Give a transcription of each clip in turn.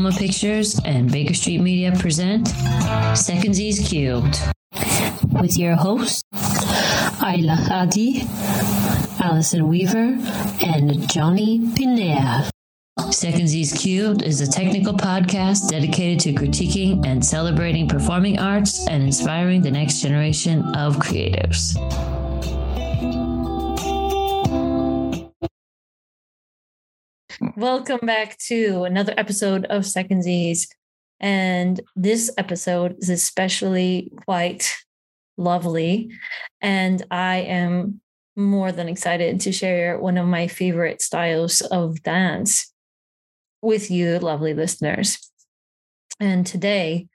Alma Pictures and Baker Street Media present Secondsies Cubed with your hosts Ayla Hadi, Allison Weaver, and Johnny Pienaar. Second Z's Cubed is a technical podcast dedicated to critiquing and celebrating performing arts and inspiring the next generation of creatives. Welcome back to another episode of Secondsies. And this episode is especially quite lovely. And I am more than excited to share one of my favorite styles of dance with you, lovely listeners. And today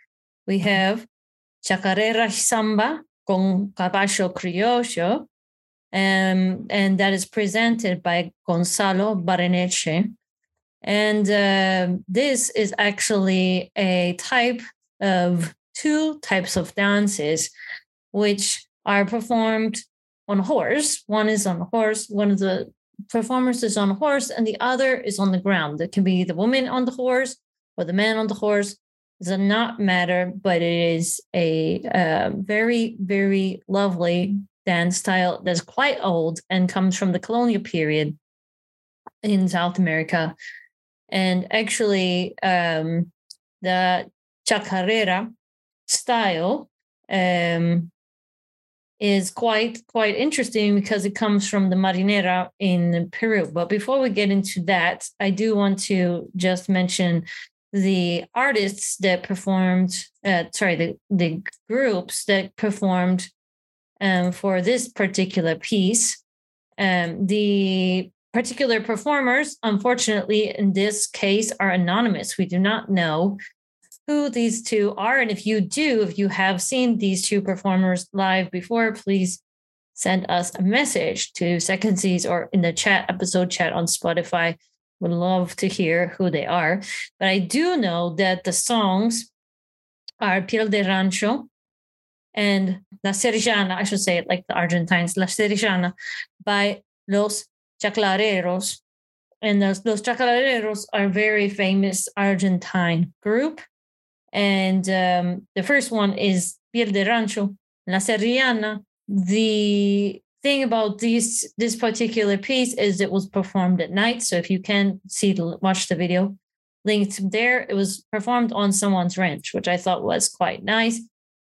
we have Chacarera Zamba con Caballo Criollo um, and that is presented by Gonzalo Barreneche. And uh, this is actually a type of two types of dances which are performed on horse. One is on horse, one of the performers is on horse, and the other is on the ground. It can be the woman on the horse or the man on the horse. It does not matter, but it is a uh, very, very lovely dance style that's quite old and comes from the colonial period in South America. And actually, um, the chacarera style um, is quite quite interesting because it comes from the marinera in Peru. But before we get into that, I do want to just mention the artists that performed. Uh, sorry, the the groups that performed um, for this particular piece. Um, the particular performers, unfortunately, in this case, are anonymous. We do not know who these two are. And if you do, if you have seen these two performers live before, please send us a message to Secondsies or in the chat, episode chat on Spotify. Would love to hear who they are. But I do know that the songs are Piel de Rancho, and La Cerrillana, I should say it like the Argentines, La Cerrillana by Los Chalchaleros. And those, Los Chalchaleros are very famous Argentine group. And um, the first one is Piel de Rancho, La Cerrillana. The thing about this this particular piece is it was performed at night. So if you can see the watch the video linked there, it was performed on someone's ranch, which I thought was quite nice.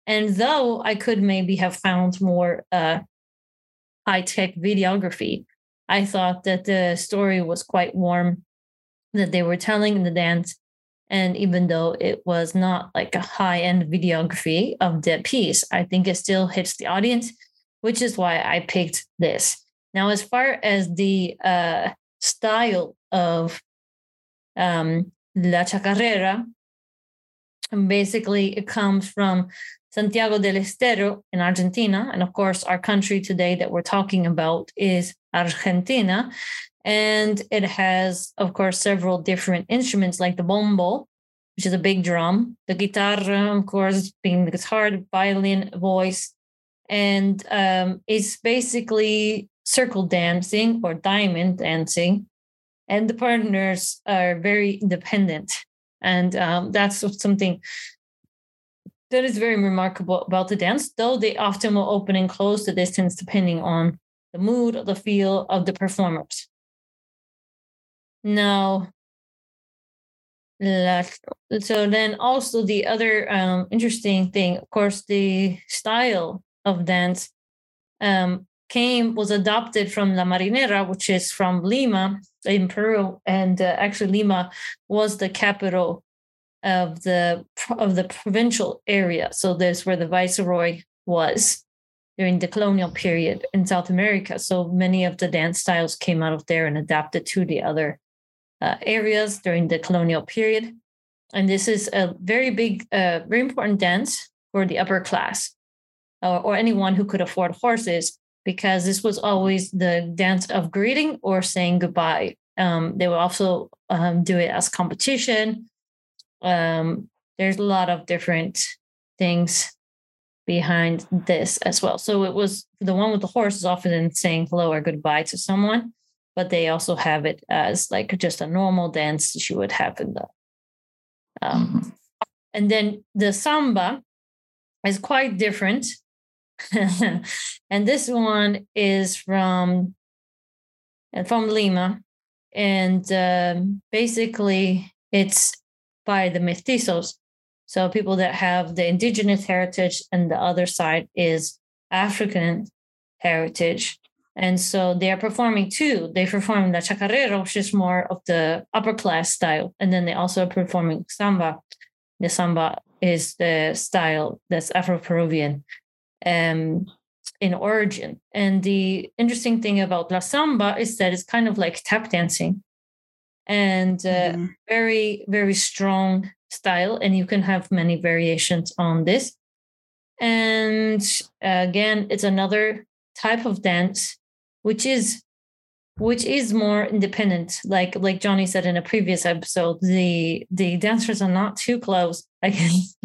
And though I could maybe have found more uh, high tech videography, I thought that the story was quite warm that they were telling in the dance. And even though it was not like a high end videography of the piece, I think it still hits the audience, which is why I picked this. Now, as far as the uh, style of um, La Chacarera, basically it comes from Santiago del Estero in Argentina. And of course, our country today that we're talking about is Argentina. And it has, of course, several different instruments like the bombo, which is a big drum, the guitar, of course, being the guitar, the violin, voice. And um, it's basically circle dancing or diamond dancing. And the partners are very independent. And um, that's something that is very remarkable about the dance, though they often will open and close the distance depending on the mood or the feel of the performers. Now, so then also the other um, interesting thing, of course, the style of dance um, came was adopted from La Marinera, which is from Lima in Peru, and uh, actually Lima was the capital of the of the provincial area. So there's where the viceroy was during the colonial period in South America. So many of the dance styles came out of there and adapted to the other uh, areas during the colonial period. And this is a very big, uh, very important dance for the upper class or, or anyone who could afford horses, because this was always the dance of greeting or saying goodbye. Um, they would also um, do it as competition um, there's a lot of different things behind this as well. So it was the one with the horse is often saying hello or goodbye to someone, but they also have it as like just a normal dance that you would have in the Um, mm-hmm. And then the samba is quite different. and this one is from from Lima, and um, basically it's by the mestizos, so people that have the indigenous heritage, and the other side is African heritage. And so they are performing too. They perform the chacarera, which is more of the upper class style. And then they also are performing samba. The samba is the style that's Afro Peruvian um, in origin. And the interesting thing about La Samba is that it's kind of like tap dancing and uh, mm-hmm. very, very strong style. And you can have many variations on this. And again, it's another type of dance which is which is more independent like like johnny said in a previous episode the the dancers are not too close i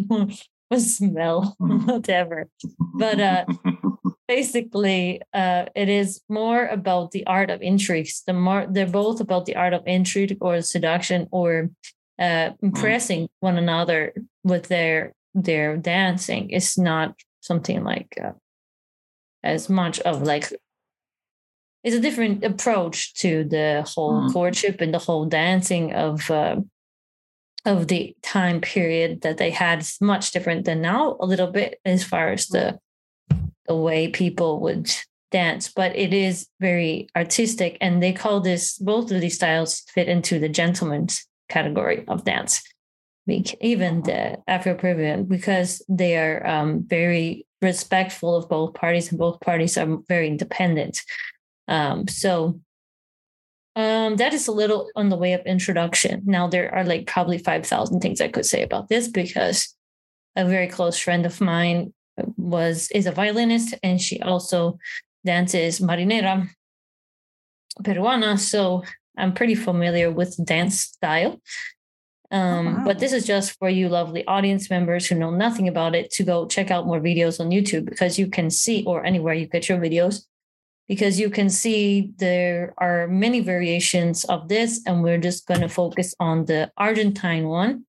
can smell whatever. But uh basically uh it is more about the art of intrigues the more they're both about the art of intrigue or seduction or uh impressing one another with their their dancing. It's not something like uh, as much of like it's a different approach to the whole mm. courtship and the whole dancing of uh, of the time period that they had is much different than now a little bit as far as the the way people would dance but it is very artistic and they call this both of these styles fit into the gentleman's category of dance. Even the afro-peruvian because they are um, very respectful of both parties and both parties are very independent. Um, so um, that is a little on the way of introduction. Now there are like probably five thousand things I could say about this because a very close friend of mine was is a violinist and she also dances marinera peruana. So I'm pretty familiar with dance style. Um, oh, wow. But this is just for you lovely audience members who know nothing about it to go check out more videos on YouTube because you can see, or anywhere you get your videos, because you can see there are many variations of this, and we're just going to focus on the Argentine one,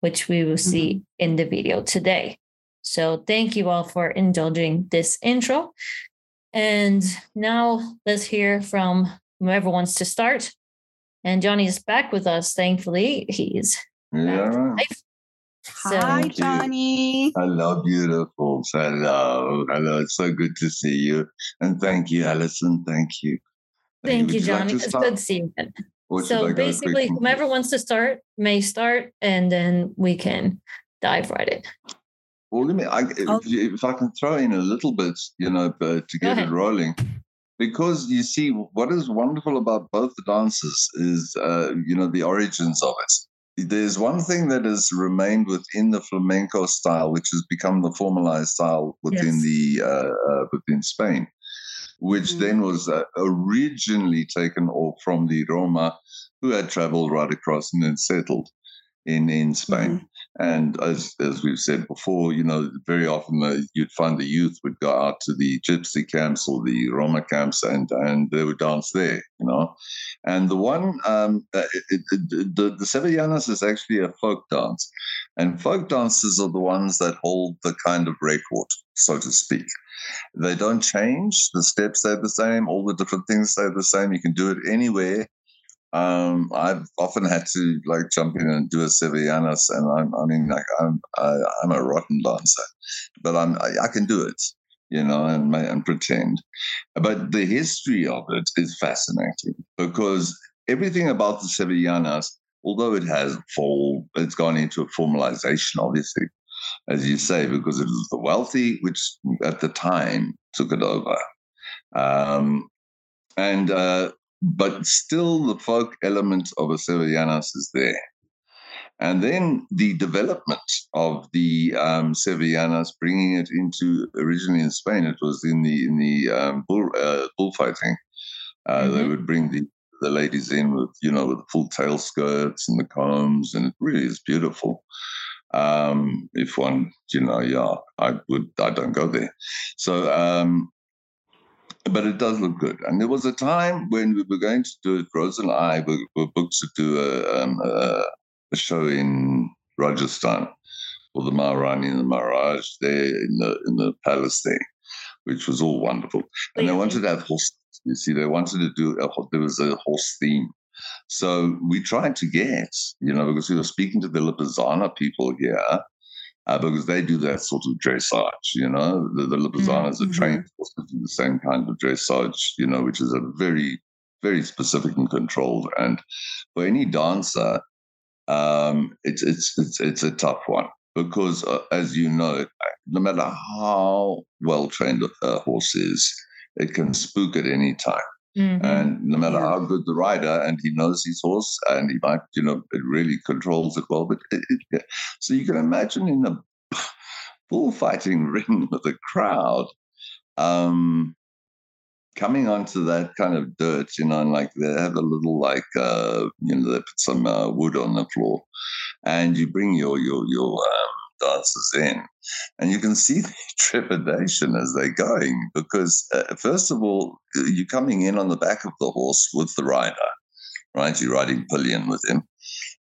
which we will see mm-hmm. in the video today. So thank you all for indulging this intro. And now let's hear from whoever wants to start. And Johnny is back with us, thankfully. He's yeah. Hi, Johnny. Hello, beautiful. Hello. Hello. It's so good to see you. And thank you, Alison. Thank you. Thank, you, Johnny. Like it's good to see you. so basically, whomever wants to start may start, and then we can dive right in. Well, let me, I, if, if, I can throw in a little bit, you know, to get it rolling. Because you see, what is wonderful about both the dances is, uh, you know, the origins of it there's one thing that has remained within the flamenco style, which has become the formalized style within yes. the uh, uh, within Spain, which mm-hmm. then was uh, originally taken off from the Roma, who had traveled right across and then settled in in Spain. Mm-hmm. And as as we've said before, you know, very often you'd find the youth would go out to the gypsy camps or the Roma camps, and and they would dance there, you know. And the one, um, uh, it, it, the the Sevillanas is actually a folk dance, and folk dances are the ones that hold the kind of record, so to speak. They don't change. The steps stay the same. All the different things stay the same. You can do it anywhere um, I've often had to like jump in and do a sevillanas, and I'm, I mean, like I'm, I, am i am a rotten dancer, but I'm, I, I, can do it, you know, and and pretend. But the history of it is fascinating because everything about the sevillanas, although it has fall, it's gone into a formalization, obviously, as you say, because it was the wealthy which at the time took it over. Um, and uh, but still the folk element of a Sevillanas is there. And then the development of the um, Sevillanas, bringing it into originally in Spain, it was in the in the um, bull uh, bullfighting. Uh, mm-hmm. They would bring the the ladies in with you know with the full tail skirts and the combs, and it really is beautiful. Um, if one, you know, yeah, I would, I don't go there. So um, but it does look good. And there was a time when we were going to do it. Rose and I were, were booked to do a, um, a, a show in Rajasthan, or the Maharani and the Maharaj there in the in the palace there, which was all wonderful. And they wanted to have horses. You see, they wanted to do a, there was a horse theme. So we tried to get, you know, because we were speaking to the Lipizzaner people here, uh, because they do that sort of dressage, you know. The, the Lipizzaners mm-hmm. are trained to do the same kind of dressage, you know, which is a very, very specific and controlled. And for any dancer, um, it's, it's, it's, it's a tough one because, uh, as you know, no matter how well trained a horse is, it can spook at any time. Mm-hmm. And no matter how good the rider, and he knows his horse, and he might, you know, it really controls it well. But it, it, so you can imagine in a bullfighting ring with a crowd, um, coming onto that kind of dirt, you know, and like they have a little like, uh, you know, they put some uh, wood on the floor, and you bring your your your um, dancers in. And you can see the trepidation as they're going because, uh, first of all, you're coming in on the back of the horse with the rider, right? You're riding pillion with him,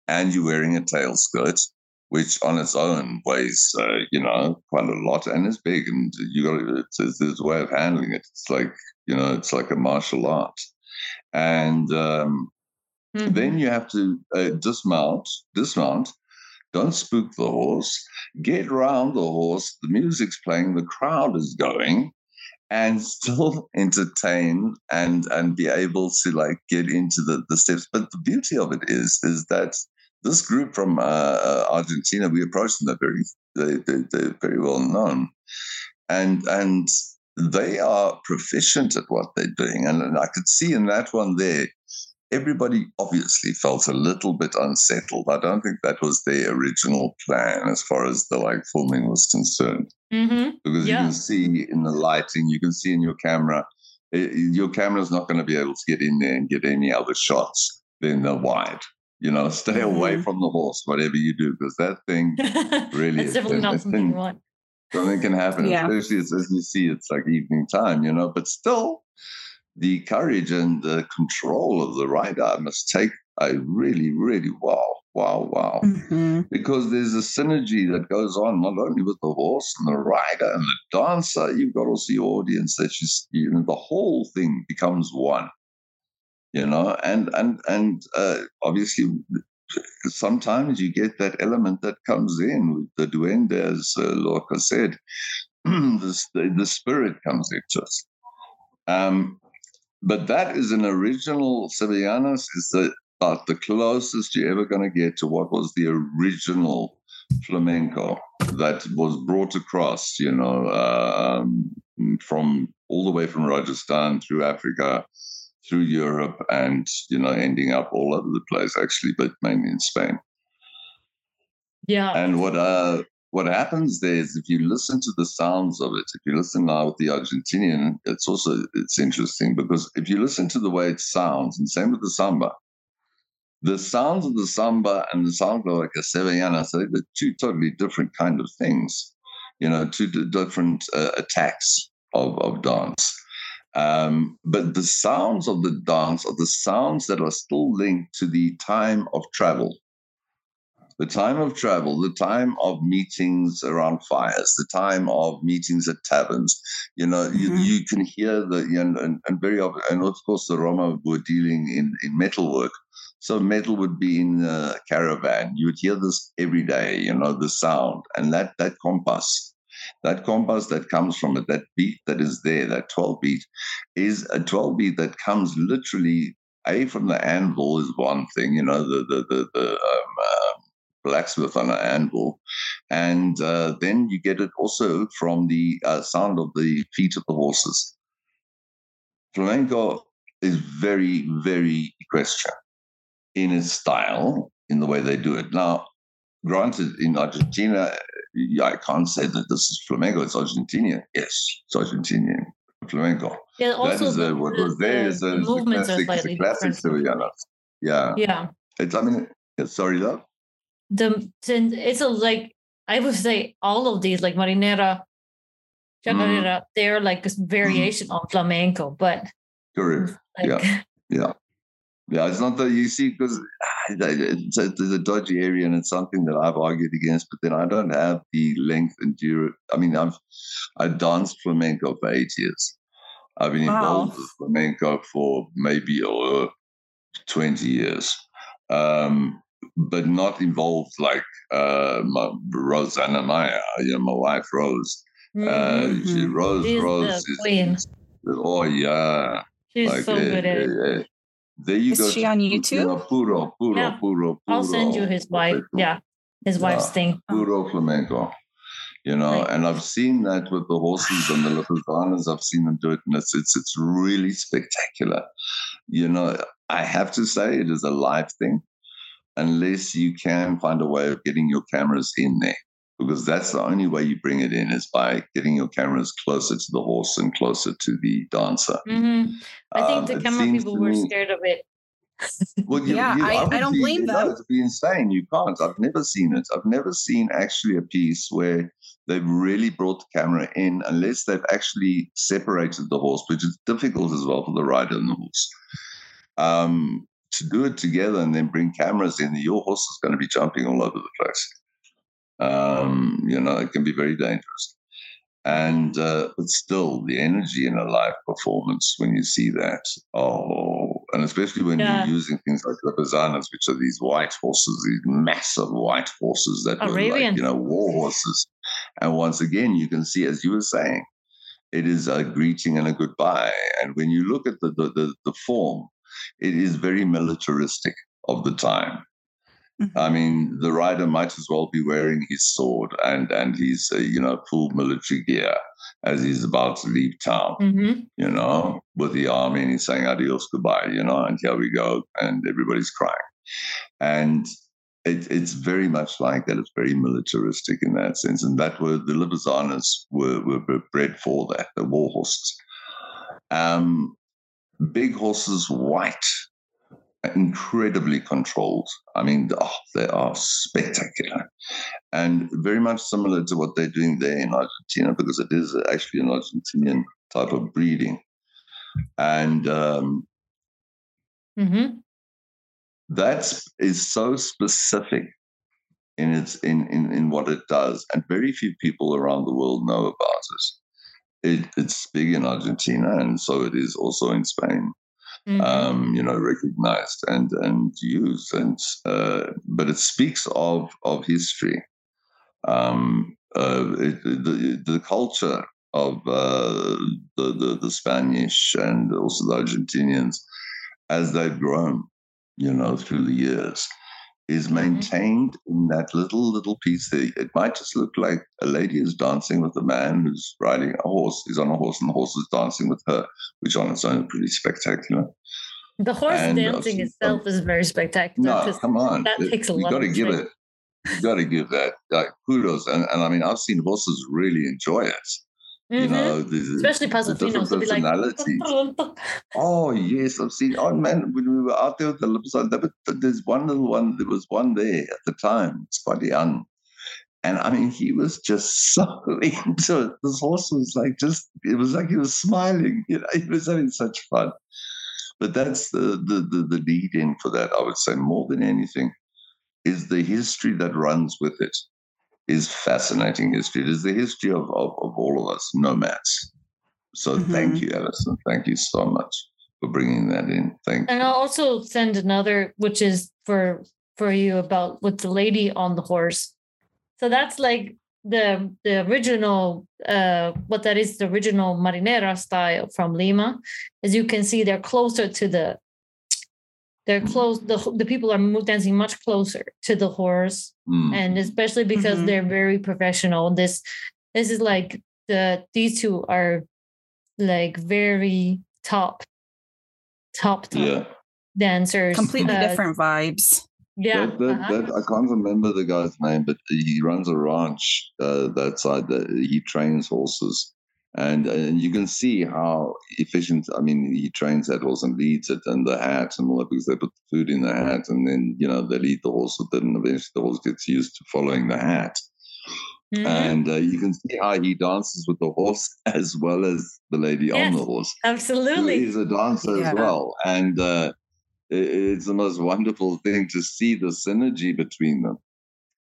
and you're wearing a tail skirt, which on its own weighs, uh, you know, quite a lot and is big. And you got it's, there's a way of handling it. It's like, you know, it's like a martial art. And um, mm-hmm. then you have to uh, dismount, dismount, don't spook the horse. Get around the horse. The music's playing. The crowd is going, and still entertain and and be able to like get into the the steps. But the beauty of it is is that this group from uh, uh Argentina, we approached them. They're very they, they, they're very well known, and and they are proficient at what they're doing. And, and I could see in that one there everybody obviously felt a little bit unsettled. I don't think that was their original plan as far as the like filming was concerned. Mm-hmm. Because yeah. you can see in the lighting, you can see in your camera, it, your camera's not going to be able to get in there and get any other shots than the wide. You know, stay mm-hmm. away from the horse, whatever you do, because that thing really is definitely not something you want. Something can happen, yeah. especially as, as you see it's like evening time, you know, but still the courage and the control of the rider must take a really, really wow, wow, wow. Mm-hmm. Because there's a synergy that goes on not only with the horse and the rider and the dancer, you've got also your audience that just, you know, the whole thing becomes one. You know, and and and uh, obviously sometimes you get that element that comes in with the duende, as uh, Lorca said, the, the spirit comes into us. Um, but that is an original Sevillanas, is the, about the closest you're ever going to get to what was the original flamenco that was brought across, you know, um, from all the way from Rajasthan through Africa, through Europe, and, you know, ending up all over the place, actually, but mainly in Spain. Yeah. And what uh, what happens there is if you listen to the sounds of it, if you listen now with the Argentinian, it's also it's interesting because if you listen to the way it sounds, and same with the samba, the sounds of the samba and the sound of like a sevillana, so they're two totally different kind of things, you know, two different uh, attacks of, of dance. Um, but the sounds of the dance are the sounds that are still linked to the time of travel the time of travel, the time of meetings around fires, the time of meetings at taverns. You know, mm-hmm. you, you, can hear the you know, and, and very often, and of course, the Roma were dealing in in metalwork. So metal would be in a caravan. You would hear this every day. You know, the sound and that that compass. That compass that comes from it, that beat that is there, that 12 beat, is a 12 beat that comes literally a from the anvil is one thing, you know, the the the, the um, uh, blacksmith on an anvil. And uh, then you get it also from the uh, sound of the feet of the horses. Flamenco is very, very equestrian in its style, in the way they do it. Now, granted, in Argentina, I can't say that this is flamenco, it's Argentinian. Yes, it's Argentinian flamenco. Yeah, also that is the, what was there is a, the classic, are classic Sevillana. Yeah. Yeah. It's, I mean, sorry, love the it's a like I would say all of these like marinera, chacarera, mm. they're like a variation mm. on flamenco, but correct. Like, yeah, yeah. Yeah, it's not that you see because it's a, it's a dodgy area and it's something that I've argued against. But then I don't have the length and dura. I mean, I've I danced flamenco for eight years. I've been involved wow. with flamenco for maybe uh, twenty years, um, but not involved like uh, my Rosanna Maya, you know, my wife Rose. Uh, mm-hmm. she, Rose, She's Rose is, oh yeah, she's like, so good at it. There you Is go. Is she on YouTube? You know, puro, puro, yeah. puro, puro. I'll send you his wife. Yeah, his wife's yeah. thing. Puro flamenco. You know, and I've seen that with the horses and the little Lipizzaners. I've seen them do it, and it's it's it's really spectacular. You know, I have to say it is a live thing, unless you can find a way of getting your cameras in there because that's the only way you bring it in is by getting your cameras closer to the horse and closer to the dancer. Mm-hmm. I think um, the camera people were me, scared of it. well, you, yeah, you, I, I, don't be, blame them. Know, be insane. You can't. I've never seen it. I've never seen actually a piece where they've really brought the camera in, unless they've actually separated the horse, which is difficult as well for the rider and the horse. Um, to do it together and then bring cameras in, your horse is going to be jumping all over the place. Um, you know, it can be very dangerous. And uh, but still, the energy in a live performance when you see that, oh, and especially when yeah. you're using things like the Bazanas, which are these white horses, these massive white horses that Arabian. were like you know war horses. And once again, you can see, as you were saying, it is a greeting and a goodbye. And when you look at the the, the, the form, it is very militaristic of the time. Mm-hmm. I mean, the rider might as well be wearing his sword and and his uh, you know full military gear as he's about to leave town. Mm-hmm. You know, with the army and he's saying adios, goodbye. You know, and here we go, and everybody's crying, and. It, it's very much like that. It's very militaristic in that sense, and that were the Lipizzaners were, were bred for that. The war horses, um, big horses, white incredibly controlled. I mean, oh, they are spectacular and very much similar to what they're doing there in Argentina because it is actually an Argentinian type of breeding. And um, mm-hmm. that is so specific in its in, in in what it does, and very few people around the world know about it. It it's big in Argentina, and so it is also in Spain mm-hmm. um, you know, recognized and and used. And uh, but it speaks of of history, um, uh, it, the the culture of uh, the, the the Spanish and also the Argentinians as they've grown, you know, through the years is mm-hmm. maintained in that little little piece there. It might just look like a lady is dancing with a man who's riding a horse. He's on a horse, and the horse is dancing with her, which on its own is pretty spectacular. The horse and, dancing itself is very spectacular. No, come on, that it, takes a lot. You got to give it. You got to give that like, kudos, and, and I mean, I've seen horses really enjoy it. Mm-hmm. You know, especially Paso Finos, they'll like, oh yes, I've seen. Oh man, when we were out there with the lips, there's one little one. There was one there at the time. It's quite young, and I mean, he was just so into it. This horse was like just. It was like he was smiling. You know, he was having such fun. But that's the the the, the lead in for that. I would say more than anything is the history that runs with it is fascinating history. It is the history of, of, of all of us nomads. So mm-hmm. thank you, Alison. Thank you so much for bringing that in. Thank and you. I'll also send another, which is for for you about with the lady on the horse. So that's like the the original uh what that is the original marinera style from Lima. As you can see, they're closer to the they're close the the people are dancing much closer to the horse mm. and especially because mm-hmm. they're very professional this this is like the these two are like very top top, top yeah. dancers completely uh, different vibes yeah that, that, uh-huh. that, i can't remember the guy's name but he runs a ranch uh, that side that he trains horses and and you can see how efficient. I mean, he trains that horse and leads it, and the hat and all that because they put the food in the hat, and then you know they lead the horse with it, and eventually the horse gets used to following the hat. Mm-hmm. And uh, you can see how he dances with the horse as well as the lady yes, on the horse. Absolutely, he's a dancer yeah. as well, and. Uh, it's the most wonderful thing to see the synergy between them,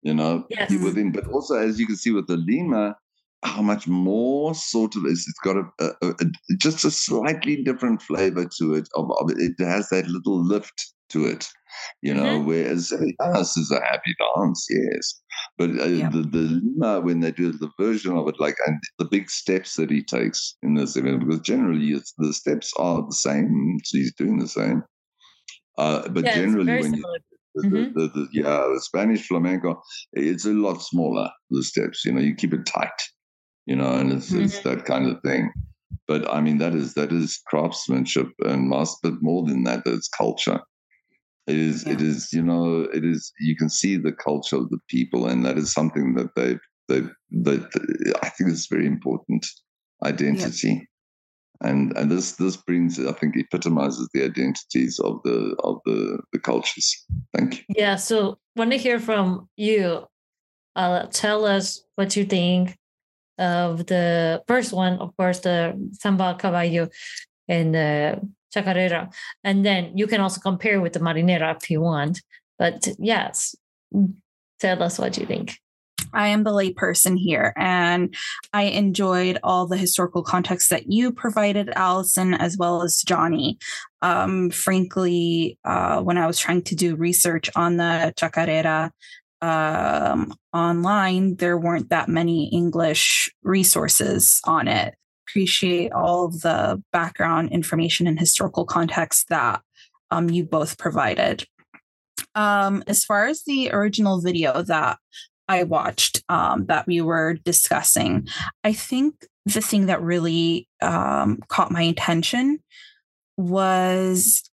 you know, yes. within, but also as you can see with the Lima, how much more sort of is it's got a, a, a, just a slightly different flavor to it of, of, it has that little lift to it you know mm-hmm. whereas dance is a happy dance yes but uh, yeah. the, the lima when they do the version of it like and the big steps that he takes in this event because generally the steps are the same so he's doing the same uh, but yeah, generally when you, the, mm-hmm. the, the, yeah the spanish flamenco it's a lot smaller the steps you know you keep it tight you know, and it's, mm-hmm. it's that kind of thing. But I mean, that is that is craftsmanship and master, but more than that, it's culture. It is, yeah. it is, you know, it is. You can see the culture of the people, and that is something that they've, they've, that I think is very important. Identity. Yeah and and this this brings i think epitomizes the identities of the of the the cultures thank you yeah so want to hear from you uh, tell us what you think of the first one, of course, the Zamba Caballo and the Chacarera. And then you can also compare with the Marinera if you want. But yes, tell us what you think. I am the layperson here, and I enjoyed all the historical context that you provided, Allison, as well as Johnny. Um, frankly, uh, when I was trying to do research on the Chacarera, um, online, there weren't that many English resources on it. Appreciate all of the background information and historical context that um, you both provided. Um, as far as the original video that I watched um, that we were discussing, I think the thing that really um, caught my attention was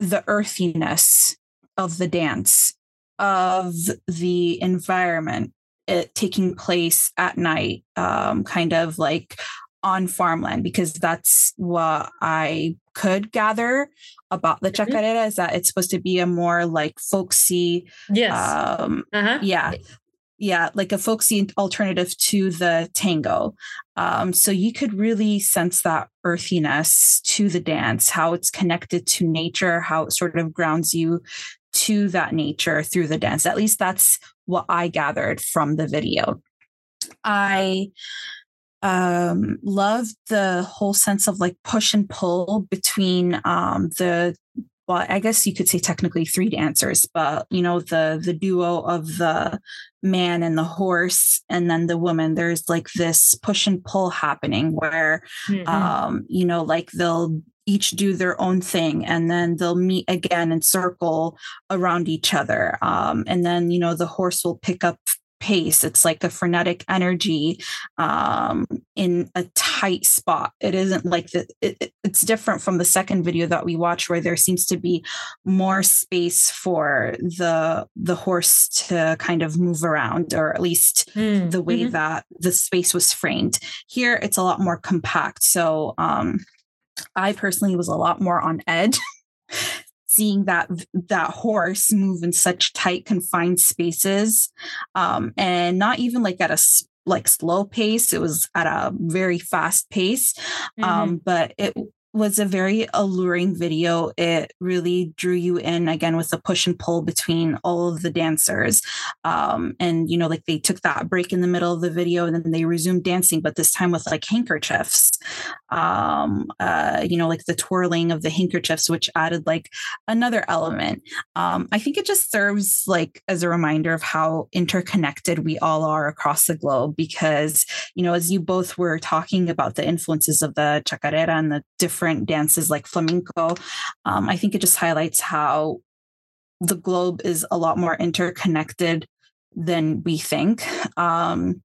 the earthiness of the dance of the environment it taking place at night um, kind of like on farmland because that's what I could gather about the mm-hmm. chacarera is that it's supposed to be a more like folksy yes um uh-huh. yeah yeah like a folksy alternative to the tango um so you could really sense that earthiness to the dance how it's connected to nature how it sort of grounds you to that nature through the dance. At least that's what I gathered from the video. I um, love the whole sense of like push and pull between um, the well, I guess you could say technically three dancers, but you know the the duo of the man and the horse, and then the woman. There's like this push and pull happening where, mm-hmm. um, you know, like they'll each do their own thing and then they'll meet again and circle around each other um, and then you know the horse will pick up pace it's like a frenetic energy um, in a tight spot it isn't like the it, it's different from the second video that we watched where there seems to be more space for the the horse to kind of move around or at least mm. the way mm-hmm. that the space was framed here it's a lot more compact so um I personally was a lot more on edge seeing that that horse move in such tight confined spaces um, and not even like at a like slow pace it was at a very fast pace mm-hmm. um, but it was a very alluring video. It really drew you in again with the push and pull between all of the dancers. Um, and, you know, like they took that break in the middle of the video and then they resumed dancing, but this time with like handkerchiefs, um, uh, you know, like the twirling of the handkerchiefs, which added like another element. Um, I think it just serves like as a reminder of how interconnected we all are across the globe because, you know, as you both were talking about the influences of the chacarera and the different different dances like flamenco. Um, I think it just highlights how the globe is a lot more interconnected than we think. Um,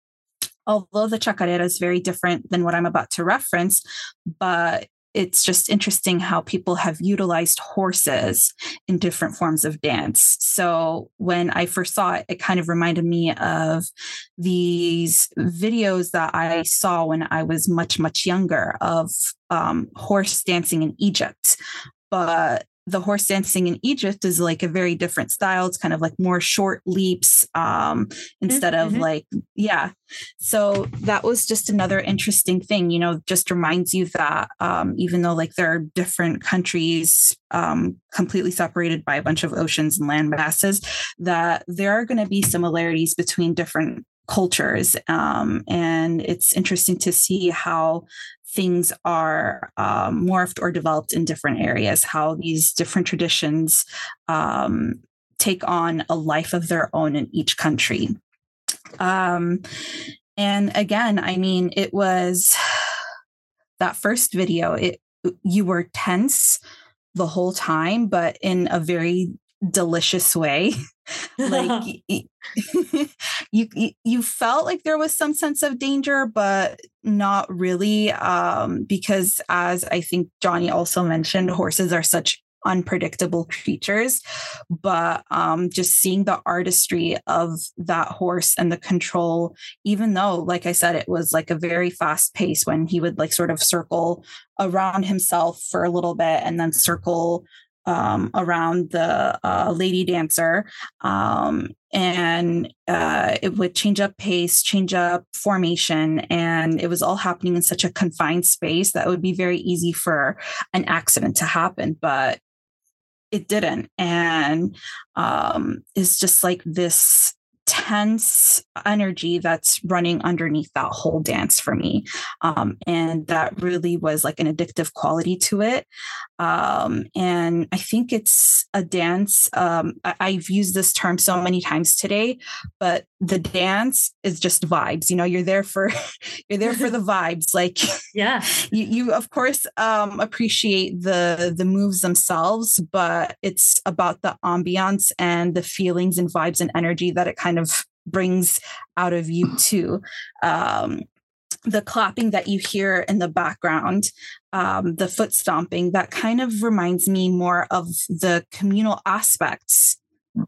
although the chacarera is very different than what I'm about to reference, but it's just interesting how people have utilized horses in different forms of dance. So when I first saw it, it kind of reminded me of these videos that I saw when I was much, much younger of um, horse dancing in Egypt. But the horse dancing in Egypt is like a very different style. It's kind of like more short leaps um, instead mm-hmm. of like, yeah. So that was just another interesting thing, you know, just reminds you that um, even though like there are different countries um, completely separated by a bunch of oceans and land masses, that there are going to be similarities between different cultures. Um, and it's interesting to see how things are um, morphed or developed in different areas, how these different traditions um, take on a life of their own in each country. Um, and again, I mean, it was that first video, it you were tense the whole time, but in a very delicious way. like you, you felt like there was some sense of danger, but not really, um, because as I think Johnny also mentioned, horses are such unpredictable creatures but um just seeing the artistry of that horse and the control even though like i said it was like a very fast pace when he would like sort of circle around himself for a little bit and then circle um, around the uh, lady dancer. Um, and uh, it would change up pace, change up formation. And it was all happening in such a confined space that would be very easy for an accident to happen. But it didn't. And um, it's just like this intense energy that's running underneath that whole dance for me. Um, and that really was like an addictive quality to it. Um, and I think it's a dance. Um, I, have used this term so many times today, but the dance is just vibes. You know, you're there for you're there for the vibes. Like, yeah, you, you of course um, appreciate the the moves themselves, but it's about the ambiance and the feelings and vibes and energy that it kind of brings out of you too. Um, the clapping that you hear in the background, um, the foot stomping, that kind of reminds me more of the communal aspects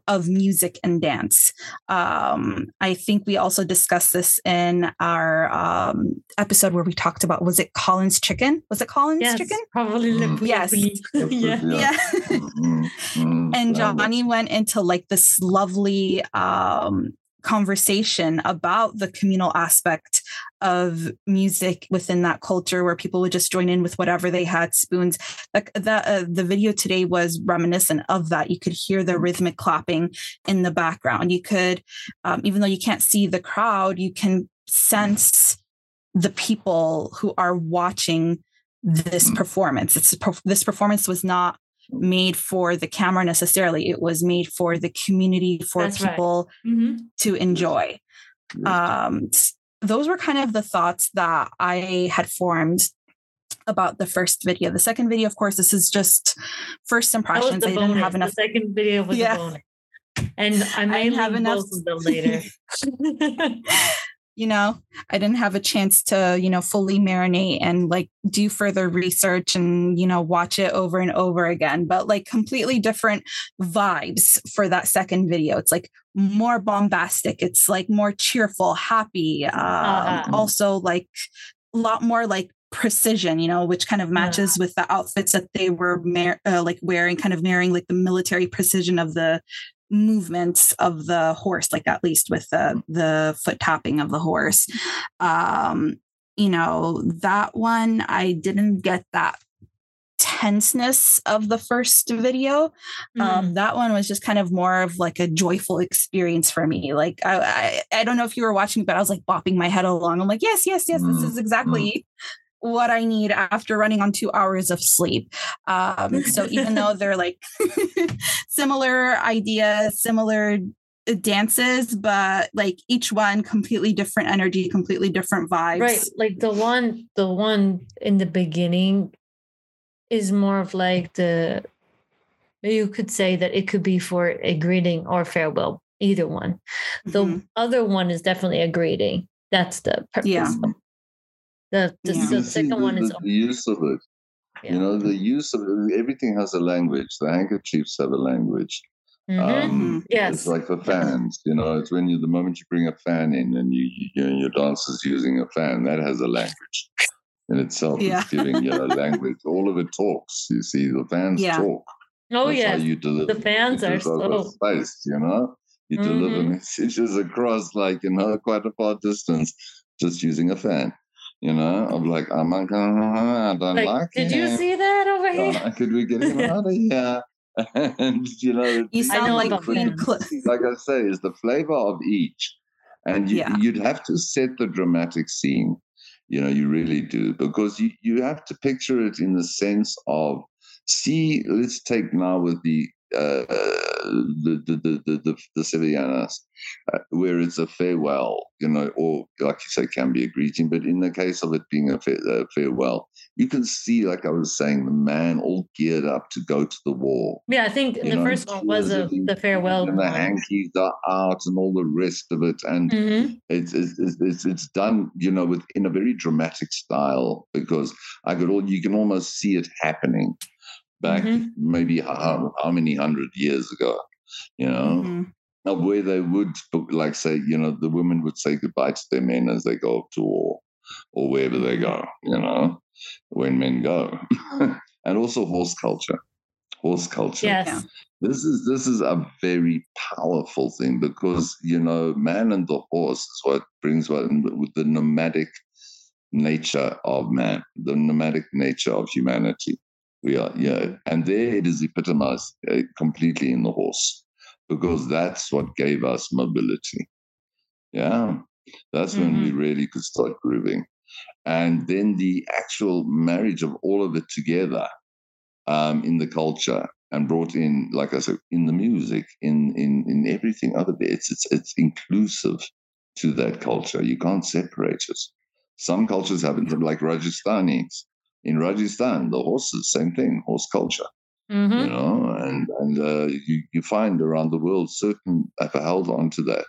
of music and dance. Um, I think we also discussed this in our um, episode where we talked about was it Colin's chicken? Was it Colin's yes, chicken? Probably. Mm. Yes. yeah. yeah. Mm-hmm. Mm-hmm. and Johnny went into like this lovely um, conversation about the communal aspect of music within that culture where people would just join in with whatever they had spoons. Like that uh, the video today was reminiscent of that. You could hear the rhythmic clapping in the background. You could um, even though you can't see the crowd you can sense the people who are watching this performance. It's this performance was not made for the camera necessarily. It was made for the community, for That's people right. mm-hmm. to enjoy. Um, those were kind of the thoughts that I had formed about the first video. The second video, of course, this is just first impressions. I didn't have enough. The second video was yeah. a bonus. And I may have enough both of them later. you know i didn't have a chance to you know fully marinate and like do further research and you know watch it over and over again but like completely different vibes for that second video it's like more bombastic it's like more cheerful happy um, uh-huh. also like a lot more like precision you know which kind of matches yeah. with the outfits that they were mar- uh, like wearing kind of marrying like the military precision of the movements of the horse, like at least with the the foot tapping of the horse. Um, you know, that one I didn't get that tenseness of the first video. Mm. Um, that one was just kind of more of like a joyful experience for me. Like I, I, I, don't know if you were watching, but I was like bopping my head along. I'm like, yes, yes, yes, mm. this is exactly what I need after running on two hours of sleep. Um, so even though they're like similar ideas, similar uh, dances, but like each one completely different energy, completely different vibes. Right. Like the one, the one in the beginning is more of like the you could say that it could be for a greeting or farewell, either one. The mm-hmm. other one is definitely a greeting. That's the purpose yeah. of the, the, yeah. the second the, one is the, the use of it. Yeah. You know, the use of everything has a language. The handkerchiefs have a language. Mm-hmm. Um, yes, it's like the fans. You know, it's when you the moment you bring a fan in and you, you know, your dancer's using a fan that has a language in itself. Yeah. It's giving you a language. All of it talks. You see, the fans yeah. talk. Oh yeah, you deliver. The fans are so space, you know. You mm-hmm. deliver messages across like you know quite a far distance just using a fan. You know, of like I'm like, oh my god, I don't like, like Did him. you see that over here? could we get him out of here? and you know, you sound like Queen. like I say, is the flavor of each, and you, yeah. you'd have to set the dramatic scene. You know, you really do because you you have to picture it in the sense of see. Let's take now with the uh, the, the, the, the, the Sevillanas, uh, where it's a farewell, you know, or like you say, can be a greeting. But in the case of it being a, fa- a farewell, you can see, like I was saying, the man all geared up to go to the war. Yeah, I think the know, first one was a, the farewell. And the hankies are out and all the rest of it. And mm-hmm. it's, it's, it's, it's done, you know, with in a very dramatic style because I could all, you can almost see it happening back mm-hmm. maybe how, how, many hundred years ago, you know, mm-hmm. of where they would like say, you know, the women would say goodbye to their men as they go to war or wherever they mm-hmm. go, you know, when men go. and also horse culture. Horse culture. Yes. This is this is a very powerful thing because you know man and the horse is what brings what with the nomadic nature of man, the nomadic nature of humanity. We are, yeah. And there it is epitomized uh, completely in the horse because that's what gave us mobility. Yeah. That's mm-hmm. when we mm-hmm. really could start grooving. And then the actual marriage of all of it together um, in the culture and brought in, like I said, in the music, in in in everything other bits. It's it's inclusive to that culture. You can't separate it. Some cultures have it, like Rajasthanis in Rajasthan, the horses, same thing, horse culture. Mm-hmm. You know, and and uh, you you find around the world certain have held on to that,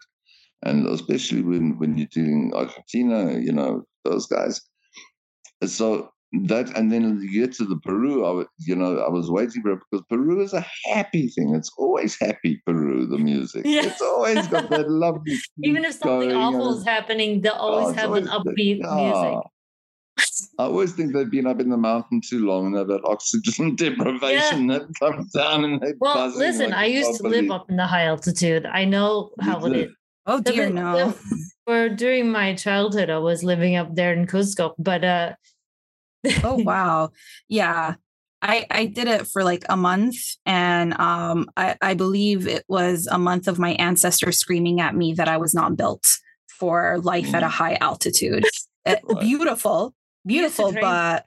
and especially when when you're doing Argentina, you know those guys. So that and then you get to the Peru, I you know I was waiting for it because Peru is a happy thing. It's always happy Peru, the music. Yeah. It's always got that lovely. Even if something awful is happening, they'll always oh, have always an upbeat the, music. I always think they've been up in the mountain too long and they've had oxygen deprivation yeah. that comes down and they Well, listen, like I used to live up in the high altitude. I know how it is. Oh dear, the, no. The, for during my childhood, I was living up there in Cusco, but uh oh wow. Yeah. I, I did it for like a month and um, I, I believe it was a month of my ancestors screaming at me that I was not built for life at a mm. high altitude. Beautiful, beautiful, but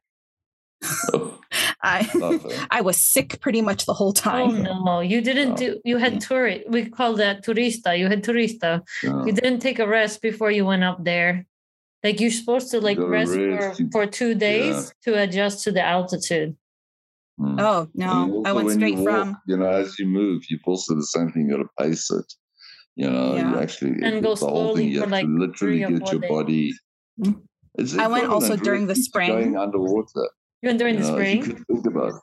I I was sick pretty much the whole time. Oh no, you didn't oh. do you had tourist we call that turista. You had turista. Yeah. You didn't take a rest before you went up there. Like you're supposed to like rest, rest, for, for two days yeah. to adjust to the altitude. Mm. Oh no, I went straight walk, from you know, as you move, you also the same thing, you gotta pace it. You know, yeah. you actually and go slowly thing, you for like literally get your days. body mm. It's I went also during the spring. Going underwater. You went during you the know, spring. think about it.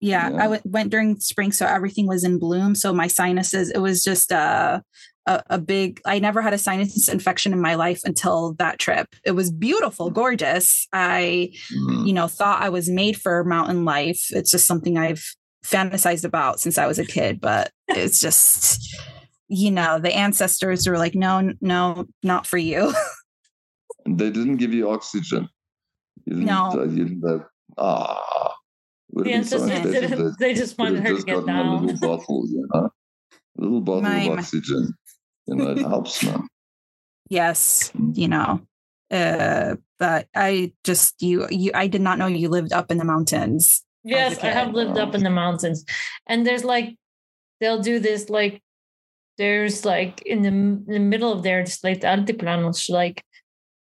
Yeah, yeah, I went went during spring, so everything was in bloom. So my sinuses, it was just a, a, a big. I never had a sinus infection in my life until that trip. It was beautiful, mm. gorgeous. I, mm. you know, thought I was made for mountain life. It's just something I've fantasized about since I was a kid, but it's just, you know, the ancestors were like, no, no, not for you. they didn't give you oxygen. You didn't, no. Uh, you didn't have, ah. The ancestors so they just wanted her to get down. A little bottle, you know? A little bottle my, of oxygen. You know, it helps, man. Yes, you know. Uh, but I just you you I did not know you lived up in the mountains. Yes, I have lived up in the mountains. And there's like they'll do this like there's like in the, in the middle of there, just like the altiplanos, like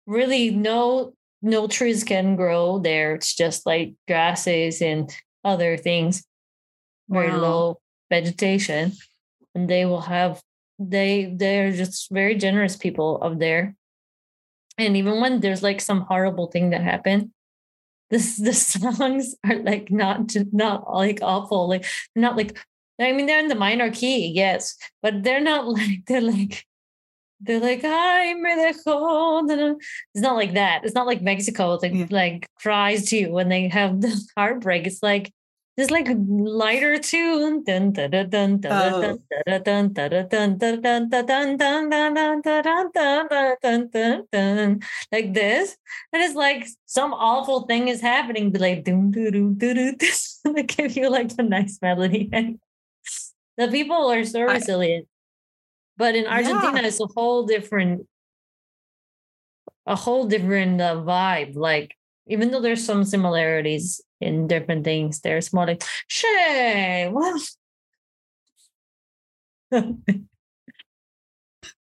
really no no trees can grow there. It's just like grasses and other things, very wow. low vegetation. And they will have they they're just very generous people up there. And even when there's like some horrible thing that happened, this the songs are like not not like awful, like not like I mean they're in the minor key, yes, but they're not like they're like they're like, "Ay, me dejó." It's not like that. It's not like Mexico. Like yeah. like cries to you when they have the heartbreak. It's like this like lighter tune like this and it's like some awful thing is happening but like doom doo doo doo doo they give you like a nice melody the people are so resilient but in argentina yeah. it's a whole different a whole different uh, vibe like even though there's some similarities in different things. There's more like, Shay, what? okay,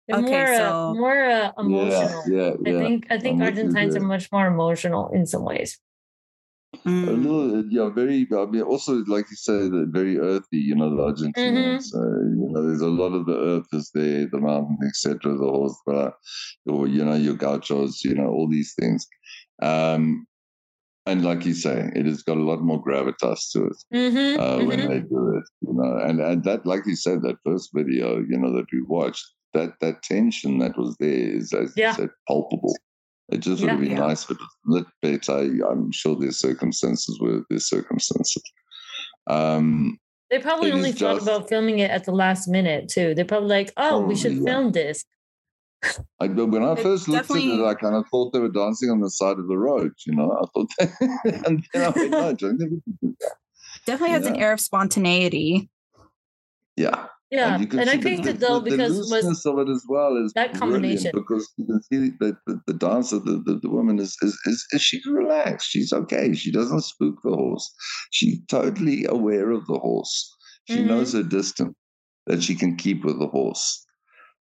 more, uh, so, uh, more uh, emotional. Yeah, yeah, I think I think I'm Argentines are much more emotional in some ways. Mm. A little, yeah, very. I mean, also like you say, very earthy. You know, the Argentinians. Mm-hmm. Uh, you know, there's a lot of the earth is there, the mountain, etc. The horse, but or you know, your gauchos. You know, all these things. Um, and like you say, it has got a lot more gravitas to it mm-hmm, uh, mm-hmm. when they do it. You know, and and that, like you said, that first video, you know, that we watched, that that tension that was there is, as yeah. you said, palpable. It just would yeah, have been yeah. nice if it was lit better. I'm sure there's circumstances where there's circumstances. Um, they probably only thought just, about filming it at the last minute too. They're probably like, "Oh, probably, we should film this." I, when I first looked at it, I kind of thought they were dancing on the side of the road. You know, I thought, and then I went, no, Definitely has yeah. an air of spontaneity. Yeah. Yeah, and, and I think the, it though the, because the was of it as well is that combination because you can see that the, the dancer, the, the, the woman is, is, is is she's relaxed, she's okay, she doesn't spook the horse, she's totally aware of the horse, she mm-hmm. knows her distance that she can keep with the horse,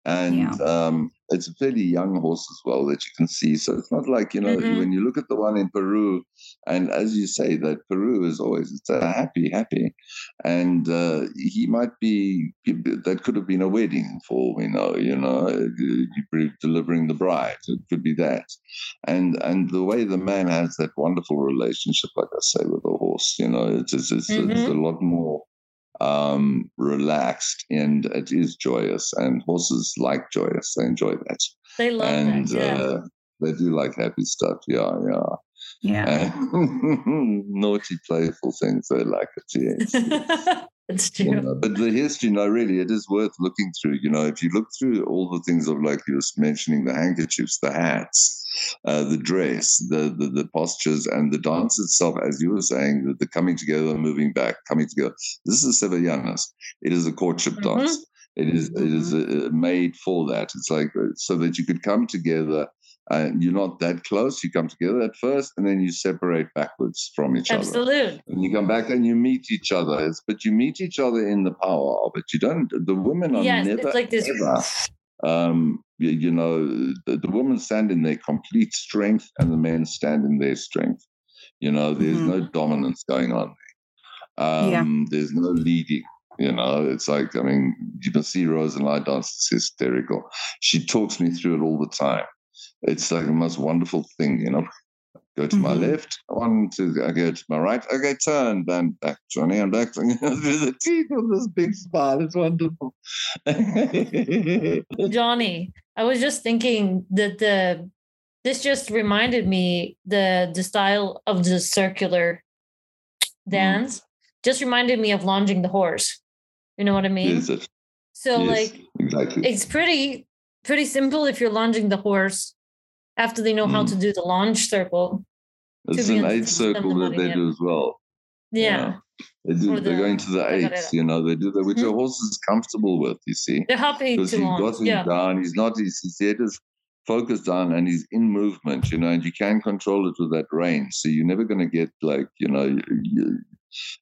and yeah. um, it's a fairly young horse as well that you can see. So it's not like you know mm-hmm. when you look at the one in Peru, and as you say, that Peru is always it's a happy, happy, and uh, he might be that could have been a wedding for we know, you know, delivering the bride. It could be that, and and the way the man has that wonderful relationship, like I say, with the horse, you know, it's it's, it's, mm-hmm. it's a lot more um, relaxed and it is joyous. And horses like joyous; they enjoy that. They love and, that. Yeah. Uh, they do like happy stuff. Yeah, yeah. Yeah. naughty, playful things. They like it. Yes. It's true. You know, but the history, no, really, it is worth looking through. You know, if you look through all the things of like you were mentioning, the handkerchiefs, the hats, uh, the dress, the, the, the postures, and the dance itself, as you were saying, the, the coming together, moving back, coming together. This is Sevillanas. It is a courtship mm-hmm. dance. It is it is uh, made for that. It's like uh, so that you could come together and you're not that close. You come together at first, and then you separate backwards from each Absolute. other. Absolutely. And you come back and you meet each other. It's, but you meet each other in the power of it. You don't. The women are yes, never it's like this. ever. Um, you, you know, the, the, women stand in their complete strength, and the men stand in their strength. You know, there's mm-hmm. no dominance going on. Um, yeah. There's no leading. You know, it's like, I mean, you can see Rose and I dance, it's hysterical. She talks me through it all the time it's like the most wonderful thing, you know. Go to mm-hmm. my left, one, two, I go to my right, okay, turn, then back, Jonny, I'm back through the teeth with this big smile. It's wonderful. Jonny, I was just thinking that the this just reminded me the the style of the circular mm. dance mm. just reminded me of lunging the horse. You know what I mean? So yes, like exactly. it's pretty pretty simple if you're lunging the horse after they know mm. how to do the launch circle. It's an eight circle that they do as well. Yeah. They do, the, they're going to the eights, you know, they do that, which mm-hmm. the horse is comfortable with, you see. They're happy Because he's got him yeah. down, he's not, he's, he's just focused on and he's in movement, you know, and you can control it with that rein. So you're never going to get like, you know, you, you,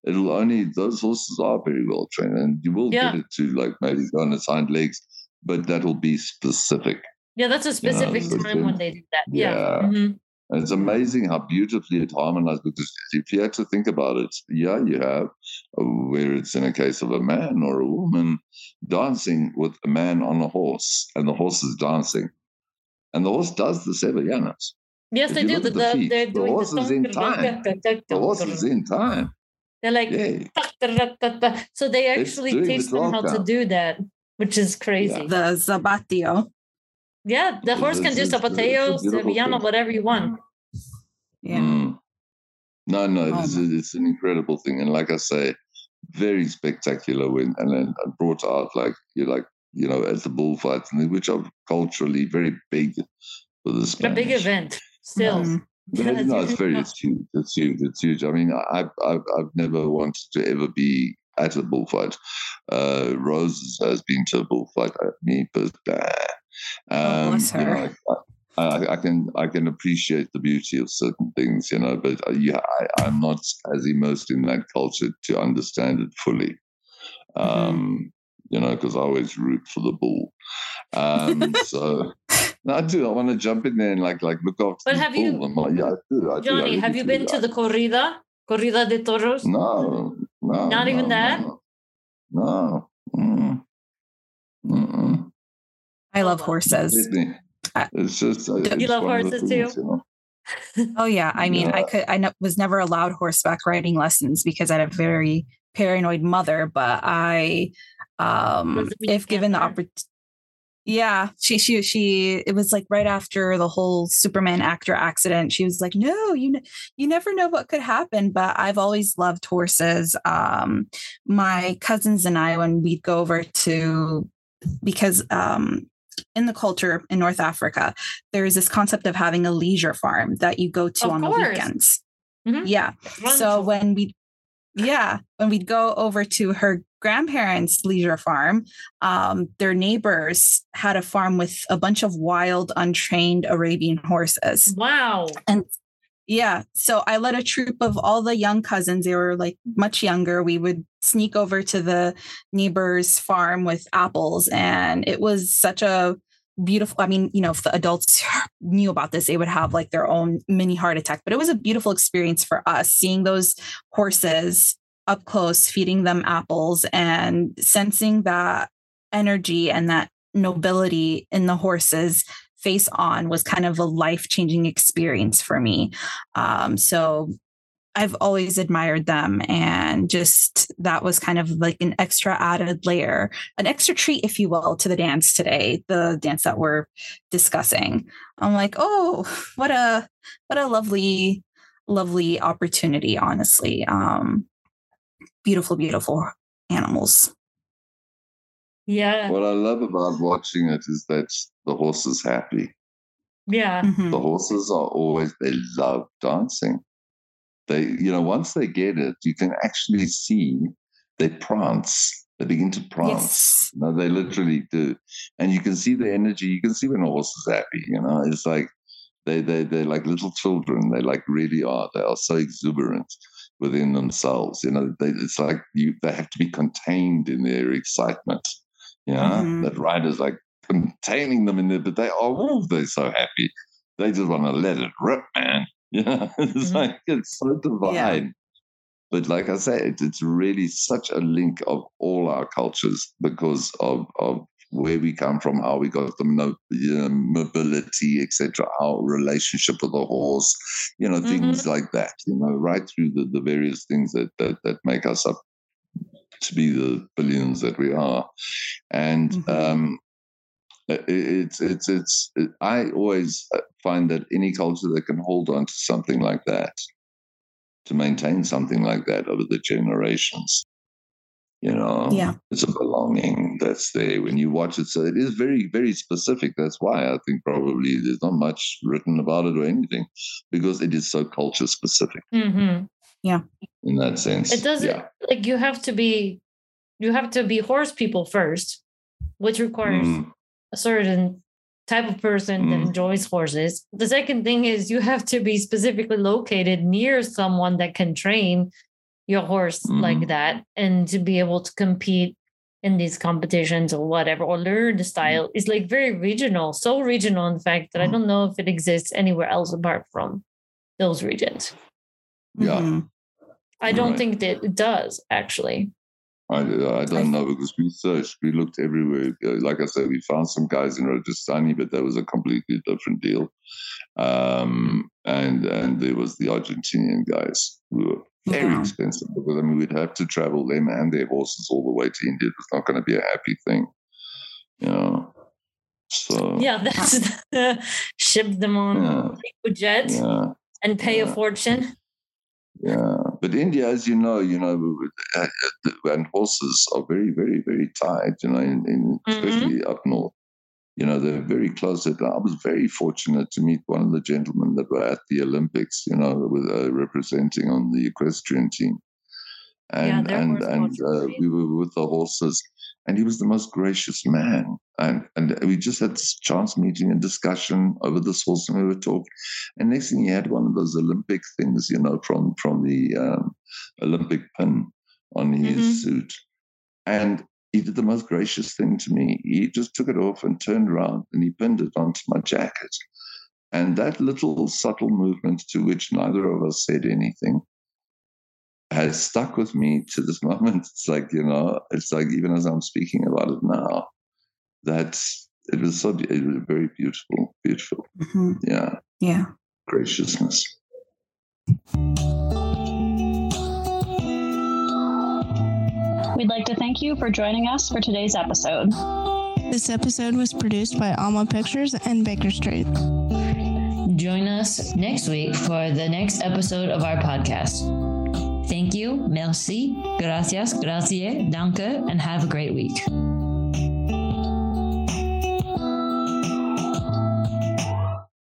it'll only, those horses are very well trained and you will yeah. get it to like maybe go on its hind legs, but that'll be specific. Yeah, that's a specific you know, time when they did that. Yeah. yeah. Mm-hmm. And it's amazing how beautifully it harmonized because if you had to think about it, yeah, you have uh, where it's in a case of a man or a woman dancing with a man on a horse and the horse is dancing. And the horse does the sevillanas. Yes, if they do. The, the, feet, they're doing the horse the is in time. The horse is in time. They're like, yeah. so they actually teach them how to do that, which is crazy. The zapatillo. Yeah, the horse can do zapateo, sevillano, whatever you want. Yeah. Mm. No, no, oh. it's, it's an incredible thing, and like I say, very spectacular when and then brought out like you like you know at the bullfights, which are culturally very big for the Spanish. A big event, still. Mm. But, no, it's very it's huge. It's huge. It's huge. I mean, I've I've, I've never wanted to ever be at a bullfight. Uh, Roses has been to a bullfight. Uh, me, but uh, um, oh, you know, I, I, I, can I can appreciate the beauty of certain things, you know, but uh, yeah, I, am not as immersed in that culture to understand it fully. Mm-hmm. Um. You know, because I always root for the bull. Um, so no, I do. I want to jump in there and like like look after. But have you? Like, yeah, I do. I Jonny, do. have you been to the corrida? Corrida de toros? No, no. Not no, even that. No. no. Mm. I love horses. It's just. you love horses things, too. You know? oh yeah, I mean, yeah. I could. I was never allowed horseback riding lessons because I had a very paranoid mother. But I, um, if given the opportunity, yeah, she she she. It was like right after the whole Superman actor accident. She was like, "No, you you never know what could happen." But I've always loved horses. Um, my cousins and I, when we'd go over to, because um, in the culture in North Africa, there is this concept of having a leisure farm that you go to of on course. the weekends. Mm-hmm. Yeah. So when we yeah, when we'd go over to her grandparents' leisure farm, um, their neighbors had a farm with a bunch of wild, untrained Arabian horses. Wow. And yeah, so I led a troop of all the young cousins. They were like much younger. We would sneak over to the neighbor's farm with apples, and it was such a beautiful i mean you know if the adults knew about this they would have like their own mini heart attack but it was a beautiful experience for us seeing those horses up close feeding them apples and sensing that energy and that nobility in the horses face on was kind of a life changing experience for me um, so I've always admired them. And just that was kind of like an extra added layer, an extra treat, if you will, to the dance today, the dance that we're discussing. I'm like, oh, what a what a lovely, lovely opportunity, honestly. Um, beautiful, beautiful animals. Yeah. What I love about watching it is that the horse is happy. Yeah. Mm-hmm. The horses are always, they love dancing they, you know, once they get it, you can actually see they prance. They begin to prance. Yes. You know, they literally do, and you can see the energy. You can see when a horse is happy. You know, it's like they they they're like little children. They like really are. They are so exuberant within themselves. You know, they, it's like you they have to be contained in their excitement. You know, mm-hmm. that rider's like containing them in there, but they are oh, they're so happy. They just want to let it rip, man. Yeah, it's mm-hmm. like it's so divine. Yeah. But like I said, it's really such a link of all our cultures because of of where we come from, how we got the no, you know, mobility, etc., our relationship with the horse, you know, things mm-hmm. like that, you know, right through the, the various things that, that that make us up to be the billions that we are. And mm-hmm. um, it's it's it's it, i always uh, find that any culture that can hold on to something like that to maintain something like that over the generations you know yeah. it's a belonging that's there when you watch it. So it is very very specific. That's why i think probably there's not much written about it or anything because it is so culture specific. Mm-hmm. yeah. In that sense. It doesn't yeah. like you have to be you have to be horse people first which requires mm a certain type of person mm. that enjoys horses. The second thing is you have to be specifically located near someone that can train your horse mm. like that and to be able to compete in these competitions or whatever or learn the mm. style is like very regional so regional in fact that i mm. don't know if it exists anywhere else apart from those regions yeah mm-hmm. i don't right. think that it does actually I, I don't know because we searched, we looked everywhere. Uh, like I said, we found some guys in Rajasthani, but that was a completely different deal. Um, and and there was the Argentinian guys who were very yeah. expensive because I mean we'd have to travel them and their horses all the way to India. It was not going to be a happy thing, you know. So yeah, that's ship them on yeah, jet yeah, and pay a fortune. Yeah, but India, as you know, you know, uh, and horses are very, very, very tight. You know, in, in mm-hmm. especially up north. You know, they're very close. I was very fortunate to meet one of the gentlemen that were at the Olympics. You know, with uh, representing on the equestrian team, and yeah, and and uh, we were with the horses and he was the most gracious man. And and we just had this chance meeting and discussion over the sauce, and we were talking. And next thing, he had one of those Olympic things, you know, from from the um, Olympic pin on his mm-hmm. suit, and he did the most gracious thing to me. He just took it off and turned around and he pinned it onto my jacket. And that little subtle movement to which neither of us said anything has stuck with me to this moment. It's like, you know, it's like even as I'm speaking about it now, that it was so, it was very beautiful, beautiful. Mm-hmm. Yeah. Yeah. Graciousness. We'd like to thank you for joining us for today's episode. This episode was produced by Alma Pictures and Baker Street. Join us next week for the next episode of our podcast. Thank you, merci, gracias, grazie, danke, and have a great week.